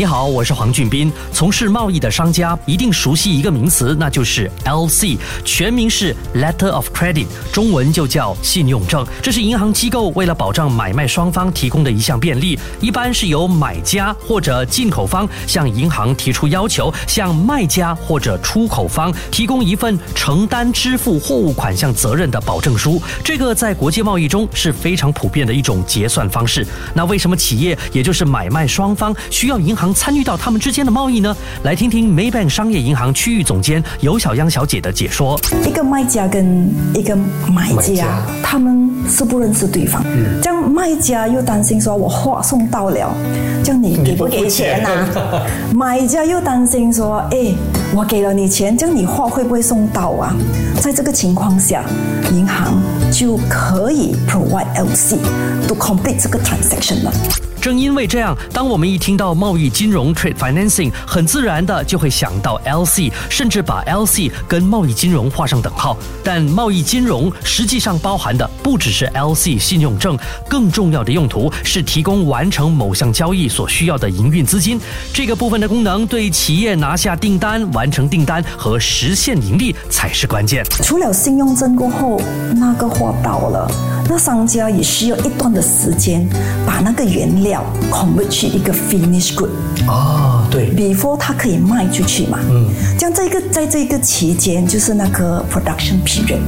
你好，我是黄俊斌。从事贸易的商家一定熟悉一个名词，那就是 LC，全名是 Letter of Credit，中文就叫信用证。这是银行机构为了保障买卖双方提供的一项便利，一般是由买家或者进口方向银行提出要求，向卖家或者出口方提供一份承担支付货物款项责任的保证书。这个在国际贸易中是非常普遍的一种结算方式。那为什么企业，也就是买卖双方需要银行？参与到他们之间的贸易呢？来听听 Maybank 商业银行区域总监尤小央小姐的解说。一个卖家跟一个买家，他们是不认识对方。这样卖家又担心说，我货送到了，这样你给不给钱呐？买家又担心说，哎，我给了你钱，这样你货会不会送到啊？在这个情况下，银行就可以 provide LC to complete 这个 transaction 了。正因为这样，当我们一听到贸易金融 （trade financing），很自然的就会想到 LC，甚至把 LC 跟贸易金融画上等号。但贸易金融实际上包含的不只是 LC 信用证，更重要的用途是提供完成某项交易所需要的营运资金。这个部分的功能对企业拿下订单、完成订单和实现盈利才是关键。除了信用证过后，那个货到了，那商家也需要一段的时间把那个原料。convert 去一个 finish good 啊，对，before 它可以卖出去嘛，嗯，这样这个在这个期间就是那个 production period，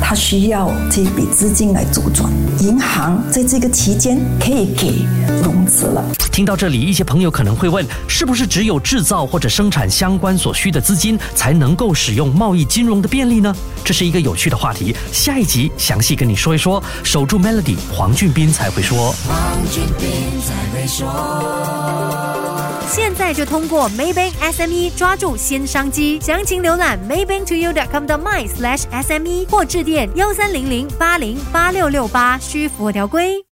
它需要这笔资金来周转，银行在这个期间可以给融资了。听到这里，一些朋友可能会问，是不是只有制造或者生产相关所需的资金才能够使用贸易金融的便利呢？这是一个有趣的话题，下一集详细跟你说一说。守住 Melody，黄俊斌才会说。黄俊斌才会说现在就通过 Maybank SME 抓住新商机，详情浏览 maybanktoyou.com 的 my/sme 或致电幺三零零八零八六六八，需符合条规。